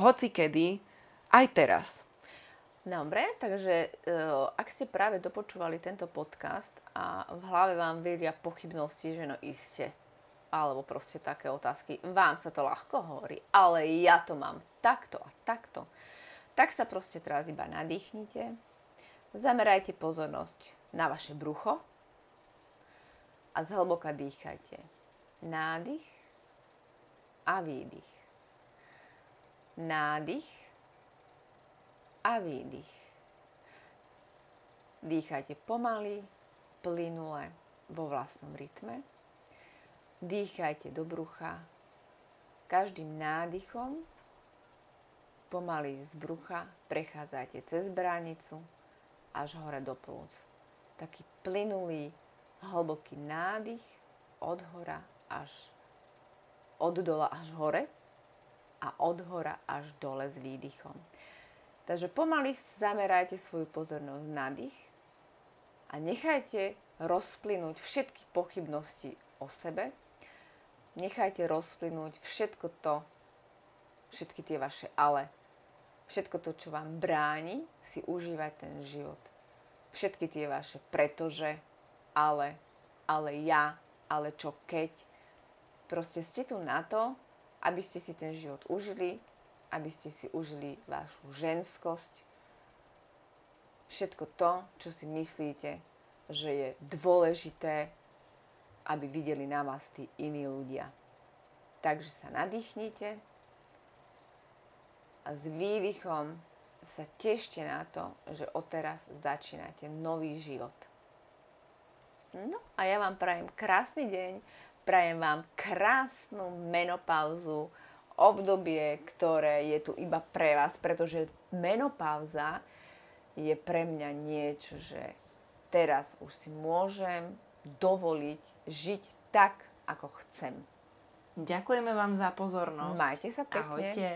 hoci kedy, aj teraz. Dobre, takže uh, ak ste práve dopočúvali tento podcast a v hlave vám veria pochybnosti, že no iste, alebo proste také otázky, vám sa to ľahko hovorí, ale ja to mám takto a takto, tak sa proste teraz iba nadýchnite, zamerajte pozornosť na vaše brucho a zhlboka dýchajte. Nádych a výdych. Nádych a výdych. Dýchajte pomaly, plynule, vo vlastnom rytme. Dýchajte do brucha. Každým nádychom pomaly z brucha prechádzajte cez bránicu až hore do plúc. Taký plynulý, hlboký nádych od hora až od dola až hore a od hora až dole s výdychom. Takže pomaly zamerajte svoju pozornosť na dých a nechajte rozplynúť všetky pochybnosti o sebe. Nechajte rozplynúť všetko to, všetky tie vaše ale, všetko to, čo vám bráni si užívať ten život. Všetky tie vaše pretože, ale, ale ja, ale čo keď. Proste ste tu na to, aby ste si ten život užili, aby ste si užili vašu ženskosť, všetko to, čo si myslíte, že je dôležité, aby videli na vás tí iní ľudia. Takže sa nadýchnite a s výdychom sa tešte na to, že odteraz začínate nový život. No a ja vám prajem krásny deň, prajem vám krásnu menopauzu, obdobie, ktoré je tu iba pre vás, pretože menopauza je pre mňa niečo, že teraz už si môžem dovoliť žiť tak, ako chcem. Ďakujeme vám za pozornosť. Majte sa pekne. Ahojte.